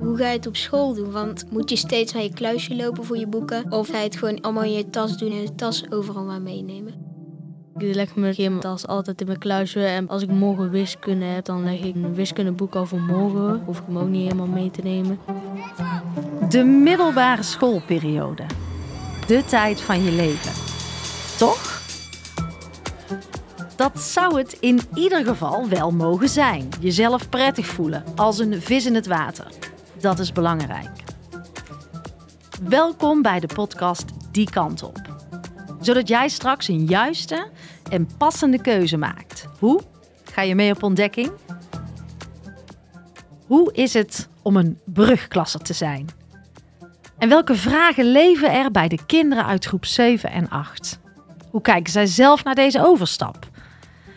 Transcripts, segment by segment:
Hoe ga je het op school doen? Want moet je steeds naar je kluisje lopen voor je boeken? Of ga je het gewoon allemaal in je tas doen en de tas overal maar meenemen? Ik leg mijn gymtas altijd in mijn kluisje. En als ik morgen wiskunde heb, dan leg ik een wiskundeboek al voor morgen. Hoef ik hem ook niet helemaal mee te nemen. De middelbare schoolperiode. De tijd van je leven. Toch? Dat zou het in ieder geval wel mogen zijn. Jezelf prettig voelen, als een vis in het water. Dat is belangrijk. Welkom bij de podcast Die Kant Op. Zodat jij straks een juiste en passende keuze maakt. Hoe? Ga je mee op ontdekking? Hoe is het om een brugklasser te zijn? En welke vragen leven er bij de kinderen uit groep 7 en 8? Hoe kijken zij zelf naar deze overstap?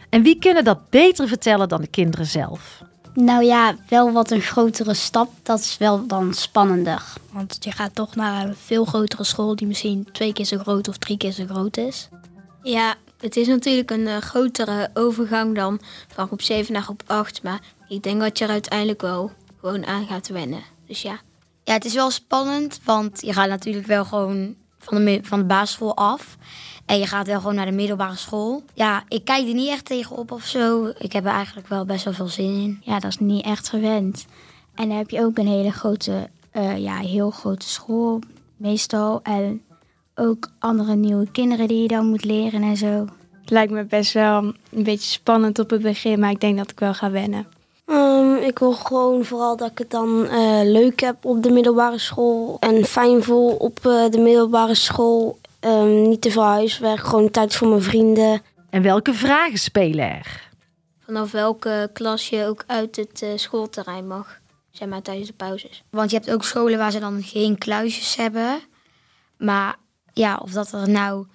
En wie kunnen dat beter vertellen dan de kinderen zelf? Nou ja, wel wat een grotere stap. Dat is wel dan spannender. Want je gaat toch naar een veel grotere school die misschien twee keer zo groot of drie keer zo groot is. Ja, het is natuurlijk een uh, grotere overgang dan van groep 7 naar groep 8. Maar ik denk dat je er uiteindelijk wel gewoon aan gaat wennen. Dus ja. Ja, het is wel spannend, want je gaat natuurlijk wel gewoon van de, van de basisschool af. En je gaat wel gewoon naar de middelbare school. Ja, ik kijk er niet echt tegenop of zo. Ik heb er eigenlijk wel best wel veel zin in. Ja, dat is niet echt gewend. En dan heb je ook een hele grote, uh, ja, heel grote school meestal. En ook andere nieuwe kinderen die je dan moet leren en zo. Het lijkt me best wel een beetje spannend op het begin, maar ik denk dat ik wel ga wennen. Um, ik wil gewoon vooral dat ik het dan uh, leuk heb op de middelbare school. En fijn voel op uh, de middelbare school. Um, niet te veel huiswerk, gewoon tijd voor mijn vrienden. En welke vragen spelen er? Vanaf welke klas je ook uit het uh, schoolterrein mag, zeg maar tijdens de pauzes. Want je hebt ook scholen waar ze dan geen kluisjes hebben. Maar ja, of dat, er nou,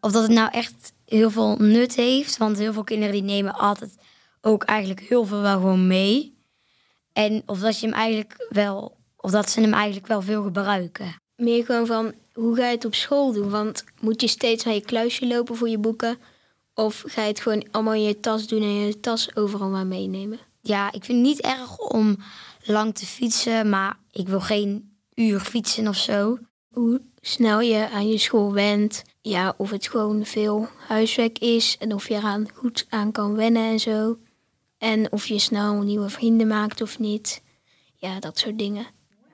of dat het nou echt heel veel nut heeft. Want heel veel kinderen die nemen altijd ook eigenlijk heel veel wel gewoon mee. En of dat je hem eigenlijk wel, of dat ze hem eigenlijk wel veel gebruiken. Meer gewoon van hoe ga je het op school doen? Want moet je steeds naar je kluisje lopen voor je boeken? Of ga je het gewoon allemaal in je tas doen en je tas overal maar meenemen? Ja, ik vind het niet erg om lang te fietsen, maar ik wil geen uur fietsen of zo. Hoe snel je aan je school went. Ja, of het gewoon veel huiswerk is en of je eraan goed aan kan wennen en zo. En of je snel nieuwe vrienden maakt of niet. Ja, dat soort dingen.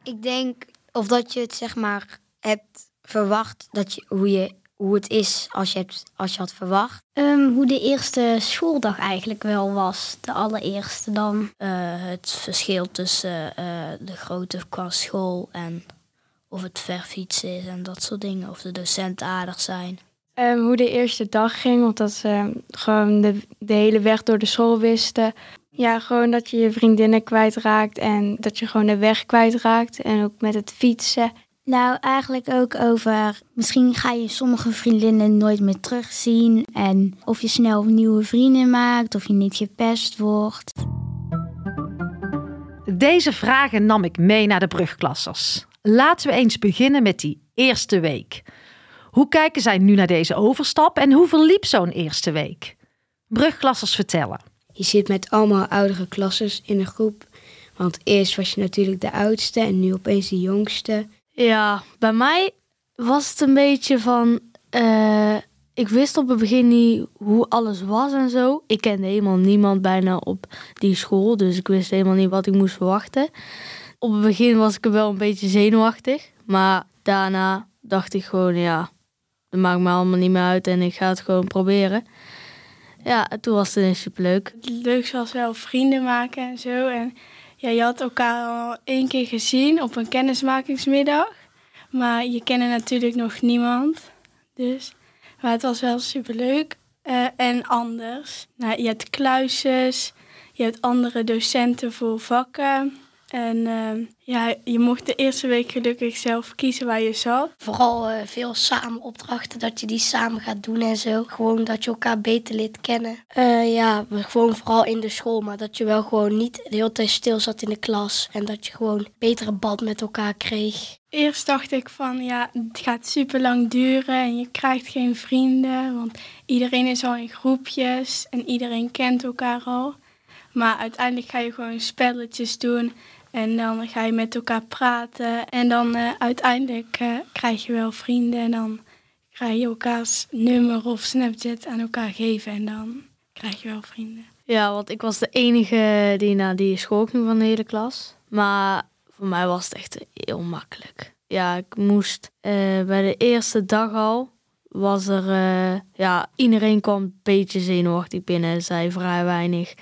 Ik denk of dat je het zeg maar hebt verwacht dat je, hoe, je, hoe het is als je, hebt, als je had verwacht. Um, hoe de eerste schooldag eigenlijk wel was, de allereerste dan. Uh, het verschil tussen uh, de grote qua school en of het ver fietsen is en dat soort dingen. Of de docenten aardig zijn. Um, hoe de eerste dag ging, want dat ze gewoon de, de hele weg door de school wisten. Ja, gewoon dat je je vriendinnen kwijtraakt en dat je gewoon de weg kwijtraakt. En ook met het fietsen. Nou, eigenlijk ook over misschien ga je sommige vriendinnen nooit meer terugzien. En of je snel nieuwe vrienden maakt, of je niet gepest wordt. Deze vragen nam ik mee naar de brugklassers. Laten we eens beginnen met die eerste week. Hoe kijken zij nu naar deze overstap en hoe verliep zo'n eerste week? Brugklassers vertellen. Je zit met allemaal oudere klassers in een groep. Want eerst was je natuurlijk de oudste en nu opeens de jongste. Ja, bij mij was het een beetje van. Uh, ik wist op het begin niet hoe alles was en zo. Ik kende helemaal niemand bijna op die school, dus ik wist helemaal niet wat ik moest verwachten. Op het begin was ik wel een beetje zenuwachtig, maar daarna dacht ik gewoon, ja, dat maakt me allemaal niet meer uit en ik ga het gewoon proberen. Ja, toen was het superleuk. Het leukste was wel vrienden maken en zo. En ja, je had elkaar al één keer gezien op een kennismakingsmiddag. Maar je kende natuurlijk nog niemand. Dus, maar het was wel superleuk. Uh, en anders. Nou, je hebt kluisjes, je hebt andere docenten voor vakken. En uh, ja, je mocht de eerste week gelukkig zelf kiezen waar je zat. Vooral uh, veel samen opdrachten, dat je die samen gaat doen en zo. Gewoon dat je elkaar beter leert kennen. Uh, ja, gewoon vooral in de school, maar dat je wel gewoon niet de hele tijd stil zat in de klas. En dat je gewoon betere band met elkaar kreeg. Eerst dacht ik van ja, het gaat super lang duren en je krijgt geen vrienden. Want iedereen is al in groepjes en iedereen kent elkaar al. Maar uiteindelijk ga je gewoon spelletjes doen En dan ga je met elkaar praten. En dan eh, uiteindelijk eh, krijg je wel vrienden. En dan ga je elkaars nummer of Snapchat aan elkaar geven. En dan krijg je wel vrienden. Ja, want ik was de enige die naar die school ging van de hele klas. Maar voor mij was het echt heel makkelijk. Ja, ik moest eh, bij de eerste dag al was er, ja, iedereen kwam een beetje zenuwachtig binnen, zei vrij weinig.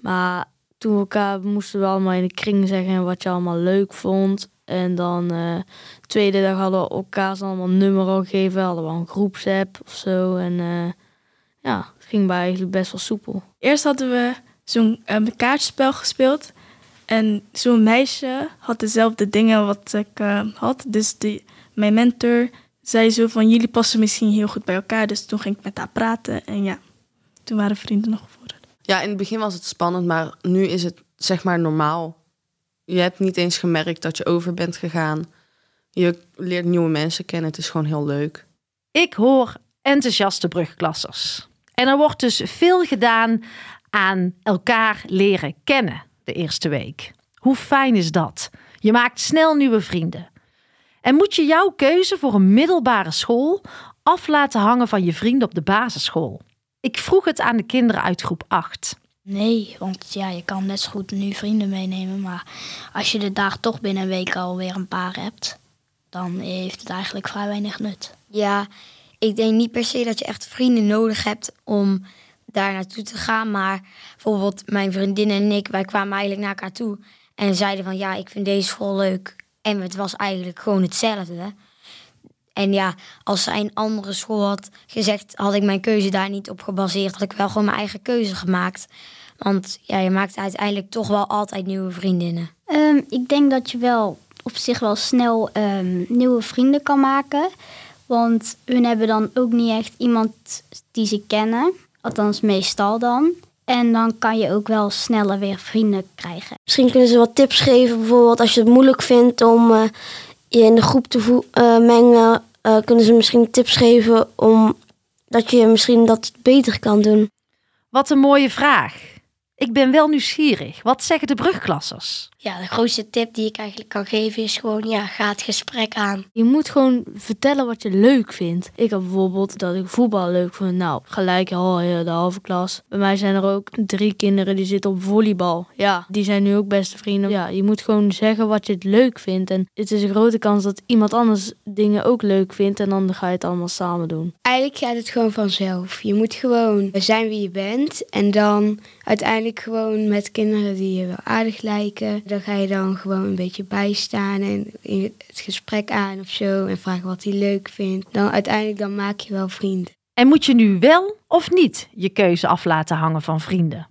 Maar toen elkaar moesten we allemaal in de kring zeggen wat je allemaal leuk vond. En dan uh, tweede dag hadden we elkaar allemaal nummer gegeven, hadden we een groepsapp of zo. En uh, ja, het ging bij eigenlijk best wel soepel. Eerst hadden we zo'n um, kaartspel gespeeld. En zo'n meisje had dezelfde dingen wat ik had. Dus die, mijn mentor zei zo van jullie passen misschien heel goed bij elkaar. Dus toen ging ik met haar praten en ja, toen waren vrienden nog geworden. Ja, in het begin was het spannend, maar nu is het zeg maar normaal. Je hebt niet eens gemerkt dat je over bent gegaan. Je leert nieuwe mensen kennen, het is gewoon heel leuk. Ik hoor enthousiaste brugklassers. En er wordt dus veel gedaan aan elkaar leren kennen de eerste week. Hoe fijn is dat? Je maakt snel nieuwe vrienden. En moet je jouw keuze voor een middelbare school af laten hangen van je vrienden op de basisschool? Ik vroeg het aan de kinderen uit groep 8. Nee, want ja, je kan net zo goed nu vrienden meenemen. Maar als je er daar toch binnen een week alweer een paar hebt, dan heeft het eigenlijk vrij weinig nut. Ja, ik denk niet per se dat je echt vrienden nodig hebt om daar naartoe te gaan. Maar bijvoorbeeld mijn vriendin en ik, wij kwamen eigenlijk naar elkaar toe. En zeiden van ja, ik vind deze school leuk. En het was eigenlijk gewoon hetzelfde. En ja, als zij een andere school had gezegd, had ik mijn keuze daar niet op gebaseerd. Had ik wel gewoon mijn eigen keuze gemaakt. Want ja, je maakt uiteindelijk toch wel altijd nieuwe vriendinnen. Um, ik denk dat je wel op zich wel snel um, nieuwe vrienden kan maken. Want hun hebben dan ook niet echt iemand die ze kennen. Althans, meestal dan. En dan kan je ook wel sneller weer vrienden krijgen. Misschien kunnen ze wat tips geven, bijvoorbeeld als je het moeilijk vindt om uh, je in de groep te uh, mengen. Uh, kunnen ze misschien tips geven om dat je misschien dat beter kan doen. Wat een mooie vraag. Ik ben wel nieuwsgierig. Wat zeggen de brugklassers? Ja, de grootste tip die ik eigenlijk kan geven is gewoon, ja, ga het gesprek aan. Je moet gewoon vertellen wat je leuk vindt. Ik heb bijvoorbeeld dat ik voetbal leuk vind. Nou, gelijk al oh, de halve klas. Bij mij zijn er ook drie kinderen die zitten op volleybal. Ja, die zijn nu ook beste vrienden. Ja, je moet gewoon zeggen wat je het leuk vindt. En het is een grote kans dat iemand anders dingen ook leuk vindt. En dan ga je het allemaal samen doen. Eigenlijk gaat het gewoon vanzelf. Je moet gewoon zijn wie je bent. En dan uiteindelijk gewoon met kinderen die je wel aardig lijken. Dan ga je dan gewoon een beetje bijstaan en in het gesprek aan of zo. En vragen wat hij leuk vindt. Dan uiteindelijk dan maak je wel vrienden. En moet je nu wel of niet je keuze af laten hangen van vrienden?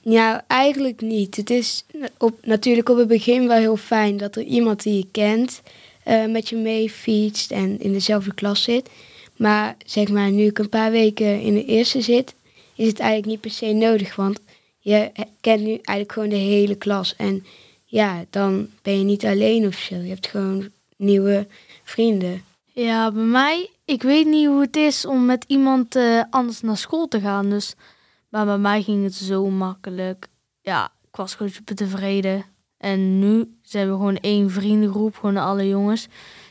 Ja, eigenlijk niet. Het is op, natuurlijk op het begin wel heel fijn dat er iemand die je kent uh, met je mee fietst en in dezelfde klas zit. Maar zeg maar, nu ik een paar weken in de eerste zit, is het eigenlijk niet per se nodig. Want je kent nu eigenlijk gewoon de hele klas. En ja, dan ben je niet alleen of zo. Je hebt gewoon nieuwe vrienden. Ja, bij mij, ik weet niet hoe het is om met iemand uh, anders naar school te gaan. Dus, maar bij mij ging het zo makkelijk. Ja, ik was gewoon super tevreden. En nu zijn we gewoon één vriendengroep, gewoon alle jongens.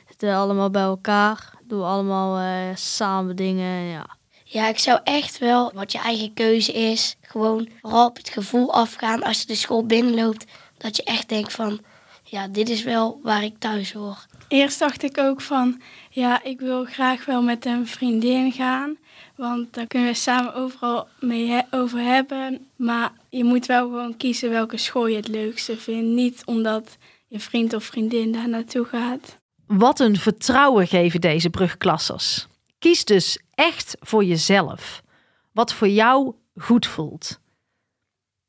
Zitten allemaal bij elkaar, doen allemaal uh, samen dingen. Ja. Ja, ik zou echt wel, wat je eigen keuze is, gewoon vooral op het gevoel afgaan als je de school binnenloopt. Dat je echt denkt van, ja, dit is wel waar ik thuis hoor. Eerst dacht ik ook van, ja, ik wil graag wel met een vriendin gaan. Want daar kunnen we samen overal mee he over hebben. Maar je moet wel gewoon kiezen welke school je het leukste vindt. Niet omdat je vriend of vriendin daar naartoe gaat. Wat een vertrouwen geven deze brugklassers. Kies dus echt voor jezelf. Wat voor jou goed voelt.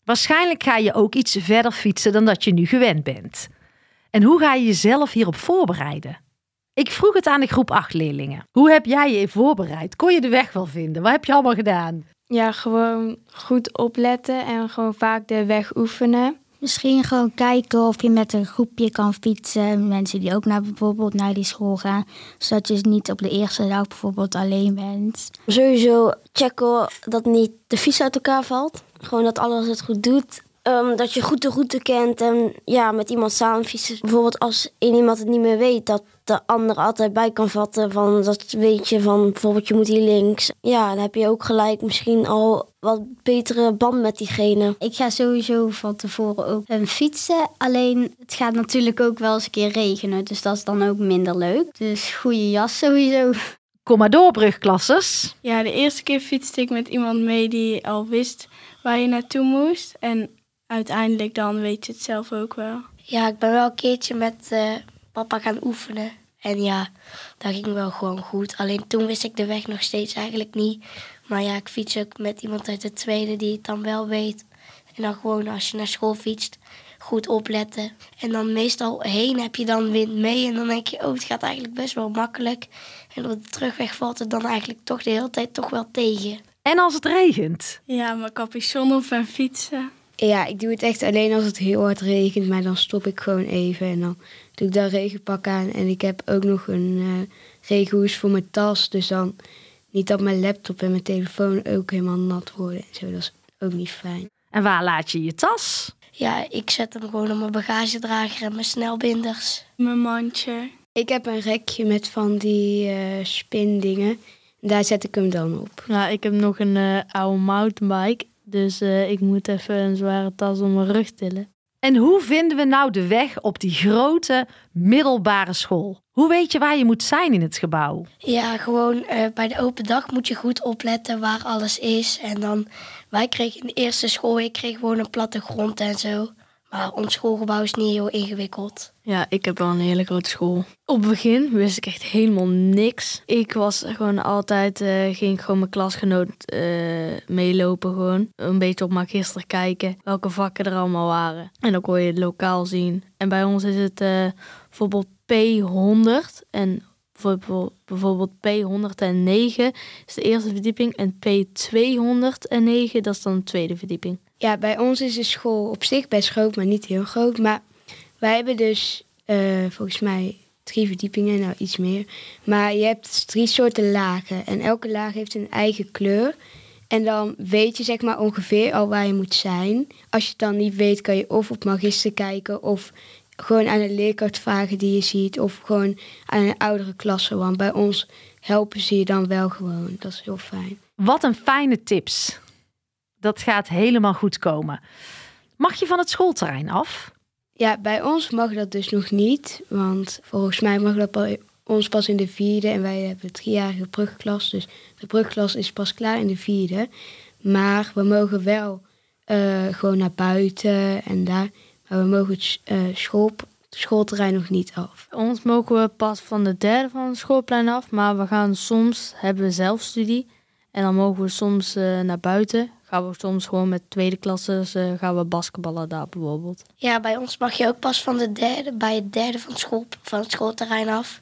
Waarschijnlijk ga je ook iets verder fietsen dan dat je nu gewend bent. En hoe ga je jezelf hierop voorbereiden? Ik vroeg het aan de groep 8 leerlingen. Hoe heb jij je voorbereid? Kon je de weg wel vinden? Wat heb je allemaal gedaan? Ja, gewoon goed opletten en gewoon vaak de weg oefenen. Misschien gewoon kijken of je met een groepje kan fietsen. Mensen die ook naar, bijvoorbeeld naar die school gaan. Zodat je niet op de eerste dag bijvoorbeeld alleen bent. Sowieso checken dat niet de fiets uit elkaar valt. Gewoon dat alles het goed doet. Ehm, dat je goed de route kent en ja, met iemand samen fietsen. Bijvoorbeeld als iemand het niet meer weet, dat de ander altijd bij kan vatten. Van dat weet je van bijvoorbeeld je moet hier links. Ja, dan heb je ook gelijk misschien al wat betere band met diegene. Ik ga sowieso van tevoren ook een fietsen. Alleen het gaat natuurlijk ook wel eens een keer regenen. Dus dat is dan ook minder leuk. Dus goede jas sowieso. Kom maar door, brugklassers. Ja, de eerste keer fietste ik met iemand mee die al wist waar je naartoe moest. En uiteindelijk dan weet je het zelf ook wel. Ja, ik ben wel een keertje met eh, papa gaan oefenen. En ja, dat ging wel gewoon goed. Alleen toen wist ik de weg nog steeds eigenlijk niet. Maar ja, ik fiets ook met iemand uit de tweede die het dan wel weet. En dan gewoon als je naar school fietst, goed opletten. En dan meestal heen heb je dan wind mee. En dan denk je, oh, het gaat eigenlijk best wel makkelijk. En op de terugweg valt het dan eigenlijk toch de hele tijd toch wel tegen. En als het regent? Ja, mijn capuchon op en fietsen. Ja, ik doe het echt alleen als het heel hard regent, maar dan stop ik gewoon even en dan doe ik daar regenpak aan. En ik heb ook nog een uh, regenhoes voor mijn tas, dus dan niet dat mijn laptop en mijn telefoon ook helemaal nat worden en zo. Dat is ook niet fijn. En waar laat je je tas? Ja, ik zet hem gewoon op mijn bagagedrager en mijn snelbinders. Mijn mandje. Ik heb een rekje met van die uh, spindingen. Daar zet ik hem dan op. Nou, ik heb nog een uh, oude mountainbike. Dus uh, ik moet even een zware tas om mijn rug tillen. En hoe vinden we nou de weg op die grote middelbare school? Hoe weet je waar je moet zijn in het gebouw? Ja, gewoon uh, bij de open dag moet je goed opletten waar alles is. En dan, wij kregen in de eerste school, ik kreeg gewoon een platte grond en zo. Ons schoolgebouw is niet heel ingewikkeld. Ja, ik heb wel een hele grote school. Op het begin wist ik echt helemaal niks. Ik was gewoon altijd, uh, ging gewoon mijn klasgenoot uh, meelopen gewoon. Een beetje op magister kijken welke vakken er allemaal waren. En dan kon je het lokaal zien. En bij ons is het uh, bijvoorbeeld P100 en bijvoorbeeld P109 is de eerste verdieping en P209 dat is dan de tweede verdieping. Ja, bij ons is de school op zich best groot, maar niet heel groot. Maar wij hebben dus uh, volgens mij drie verdiepingen, nou iets meer. Maar je hebt drie soorten lagen en elke laag heeft een eigen kleur. En dan weet je zeg maar ongeveer al waar je moet zijn. Als je het dan niet weet, kan je of op magister kijken of gewoon aan een leerkracht vragen die je ziet. Of gewoon aan een oudere klasse. Want bij ons helpen ze je dan wel gewoon. Dat is heel fijn. Wat een fijne tips. Dat gaat helemaal goed komen. Mag je van het schoolterrein af? Ja, bij ons mag dat dus nog niet. Want volgens mij mag dat bij ons pas in de vierde. En wij hebben een driejarige brugklas. Dus de brugklas is pas klaar in de vierde. Maar we mogen wel uh, gewoon naar buiten en daar. Maar we mogen het uh, school, schoolterrein nog niet af. Ons mogen we pas van de derde van het schoolplein af. Maar we gaan soms, hebben we zelfstudie. En dan mogen we soms uh, naar buiten gaan we soms gewoon met tweede klasses uh, gaan we basketballen daar bijvoorbeeld. Ja, bij ons mag je ook pas van de derde, bij het derde van, school, van het schoolterrein af.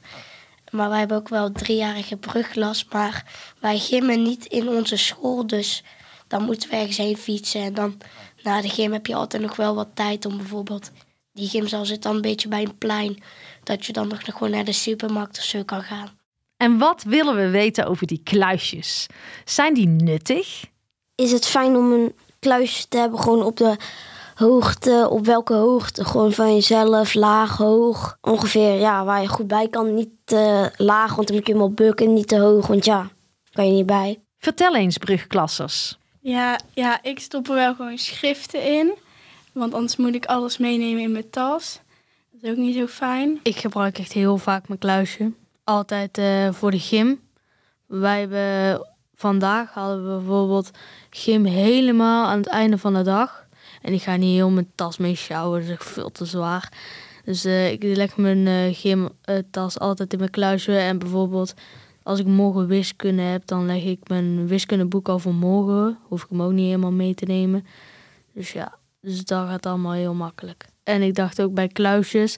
Maar wij hebben ook wel driejarige brugklas, maar wij gimmen niet in onze school, dus dan moeten we ergens heen fietsen. En dan na de gym heb je altijd nog wel wat tijd om bijvoorbeeld... Die gymzaal zit dan een beetje bij een plein, dat je dan nog gewoon naar de supermarkt of zo kan gaan. En wat willen we weten over die kluisjes? Zijn die nuttig? Is het fijn om een kluisje te hebben, gewoon op de hoogte, op welke hoogte? Gewoon van jezelf, laag, hoog. Ongeveer, ja, waar je goed bij kan. Niet te laag, want dan moet je hem op bukken. Niet te hoog, want ja, kan je niet bij. Vertel eens, brugklassers. Ja, ja, ik stop er wel gewoon schriften in. Want anders moet ik alles meenemen in mijn tas. Dat is ook niet zo fijn. Ik gebruik echt heel vaak mijn kluisje. Altijd uh, voor de gym. Wij hebben vandaag hadden we bijvoorbeeld gym helemaal aan het einde van de dag. En ik ga niet heel mijn tas mee sjouwen, dat is veel te zwaar. Dus uh, ik leg mijn uh, gymtas altijd in mijn kluisje. En bijvoorbeeld als ik morgen wiskunde heb, dan leg ik mijn wiskundeboek al voor morgen. Hoef ik hem ook niet helemaal mee te nemen. Dus ja, dus dat gaat allemaal heel makkelijk. En ik dacht ook bij kluisjes,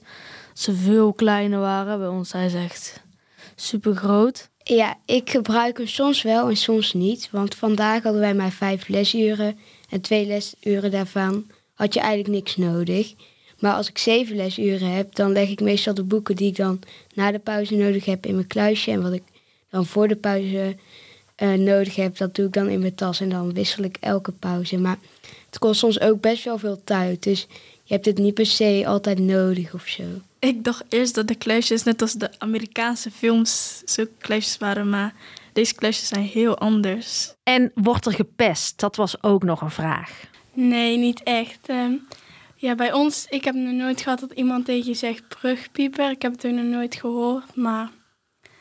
ze veel kleiner waren. Bij ons zijn ze echt super groot. Ja, ik gebruik hem soms wel en soms niet. Want vandaag hadden wij maar vijf lesuren. En twee lesuren daarvan had je eigenlijk niks nodig. Maar als ik zeven lesuren heb, dan leg ik meestal de boeken die ik dan na de pauze nodig heb in mijn kluisje. En wat ik dan voor de pauze eh, nodig heb, dat doe ik dan in mijn tas en dan wissel ik elke pauze. Maar het kost soms ook best wel veel tijd, dus je hebt het niet per se altijd nodig of zo. Ik dacht eerst dat de kluisjes net als de Amerikaanse films zulke kluisjes waren, maar deze kluisjes zijn heel anders. En wordt er gepest? Dat was ook nog een vraag. Nee, niet echt. Ehm, ja, bij ons, ik heb nog nooit gehad dat iemand tegen je zegt brugpieper. Ik heb het ook nog nooit gehoord, maar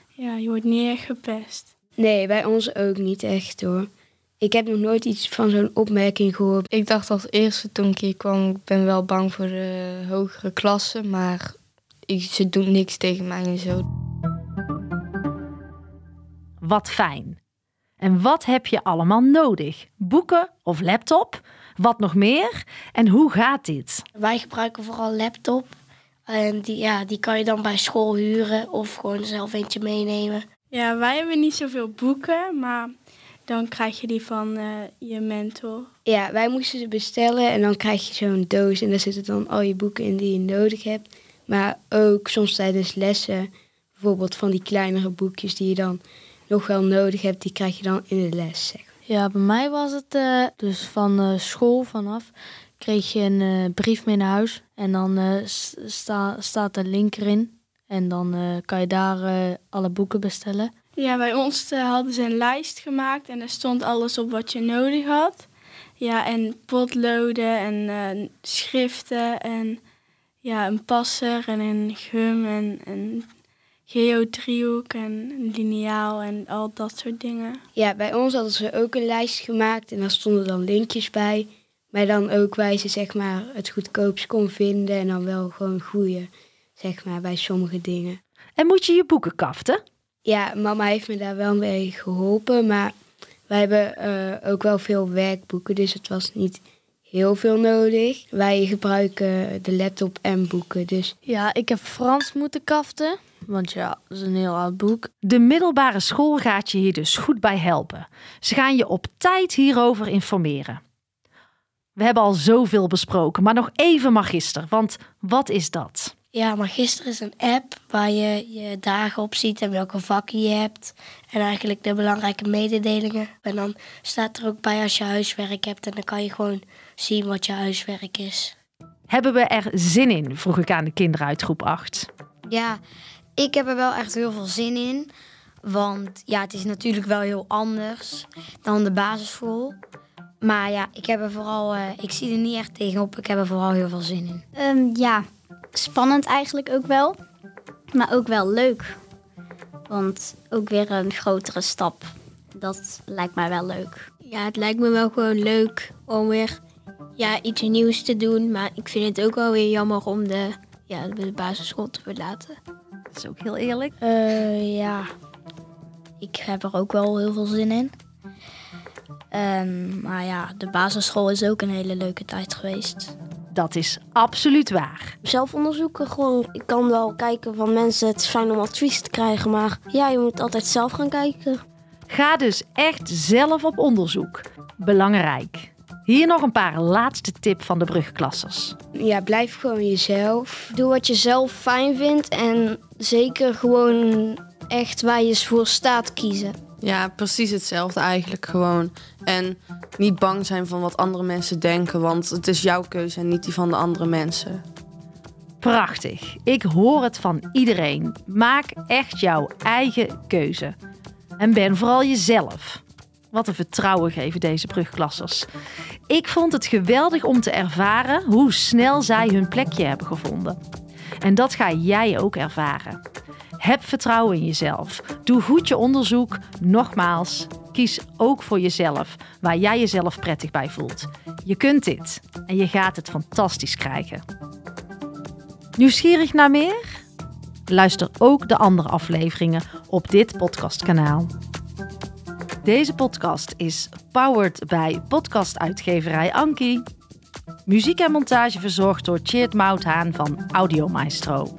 ja, je wordt niet echt gepest. Nee, bij ons ook niet echt hoor. Ik heb nog nooit iets van zo'n opmerking gehoord. Ik dacht als eerste toen ik hier kwam, ik ben wel bang voor de hogere klassen, maar ik, ze doen niks tegen mij en zo. Wat fijn. En wat heb je allemaal nodig? Boeken of laptop? Wat nog meer? En hoe gaat dit? Wij gebruiken vooral laptop. En die, ja, die kan je dan bij school huren of gewoon zelf eentje meenemen. Ja, wij hebben niet zoveel boeken, maar dan krijg je die van eh, je mentor. Ja, wij moesten ze bestellen en dan krijg je zo'n doos en daar zitten dan al je boeken in die je nodig hebt. Maar ook soms tijdens lessen, bijvoorbeeld van die kleinere boekjes die je dan nog wel nodig hebt, die krijg je dan in de les. Zeg. Ja, bij mij was het uh, dus van uh, school vanaf kreeg je een uh, brief mee naar huis en dan sta, staat de link erin en dan kan je daar alle boeken bestellen. Ja, bij ons hadden ze een lijst gemaakt en er stond alles op wat je nodig had. Ja, en potloden en schriften en ja, een passer en een gum en een geodriehoek en lineaal en al dat soort dingen. Ja, bij ons hadden ze ook een lijst gemaakt en daar stonden dan linkjes bij. Maar dan ook waar je zeg maar het goedkoopst kon vinden en dan wel gewoon goede, zeg maar, bij sommige dingen. En moet je je boeken kaften? Ja, mama heeft me daar wel mee geholpen, maar wij hebben uh, ook wel veel werkboeken, dus het was niet heel veel nodig. Wij gebruiken de laptop en boeken, dus... Ja, ik heb Frans moeten kaften. Want ja, dat is een heel oud boek. De middelbare school gaat je hier dus goed bij helpen. Ze gaan je op tijd hierover informeren. We hebben al zoveel besproken, maar nog even magister, want wat is dat? Ja, Magister is een app waar je je dagen op ziet en welke vakken je hebt. En eigenlijk de belangrijke mededelingen. En dan staat er ook bij als je huiswerk hebt en dan kan je gewoon zien wat je huiswerk is. Hebben we er zin in? vroeg ik aan de kinderen uit groep 8. Ja, ik heb er wel echt heel veel zin in. Want ja, het is natuurlijk wel heel anders dan de basisschool. Maar ja, ik heb er vooral, uh, ik zie er niet echt tegenop. Ik heb er vooral heel veel zin in. Um, ja, spannend eigenlijk ook wel. Maar ook wel leuk. Want ook weer een grotere stap. Dat lijkt mij wel leuk. Ja, het lijkt me wel gewoon leuk om weer ja, iets nieuws te doen. Maar ik vind het ook wel weer jammer om de, ja, de basisschool te verlaten. Dat is ook heel eerlijk. Uh, ja, ik heb er ook wel heel veel zin in. Um, maar ja, de basisschool is ook een hele leuke tijd geweest. Dat is absoluut waar. Zelf onderzoeken gewoon. Ik kan wel kijken van mensen. Het is fijn om advies te krijgen. Maar ja, je moet altijd zelf gaan kijken. Ga dus echt zelf op onderzoek. Belangrijk. Hier nog een paar laatste tip van de brugklassers. Ja, blijf gewoon jezelf. Doe wat je zelf fijn vindt en zeker gewoon echt waar je voor staat kiezen. Ja, precies hetzelfde eigenlijk gewoon. En niet bang zijn van wat andere mensen denken, want het is jouw keuze en niet die van de andere mensen. Prachtig. Ik hoor het van iedereen. Maak echt jouw eigen keuze. En ben vooral jezelf. Wat een vertrouwen geven deze brugklassers. Ik vond het geweldig om te ervaren hoe snel zij hun plekje hebben gevonden. En dat ga jij ook ervaren. Heb vertrouwen in jezelf. Doe goed je onderzoek. Nogmaals, kies ook voor jezelf waar jij jezelf prettig bij voelt. Je kunt dit en je gaat het fantastisch krijgen. Nieuwsgierig naar meer? Luister ook de andere afleveringen op dit podcastkanaal. Deze podcast is powered bij podcastuitgeverij Anki. Muziek en montage verzorgd door Cheert Mouthaan van Audio Maestro.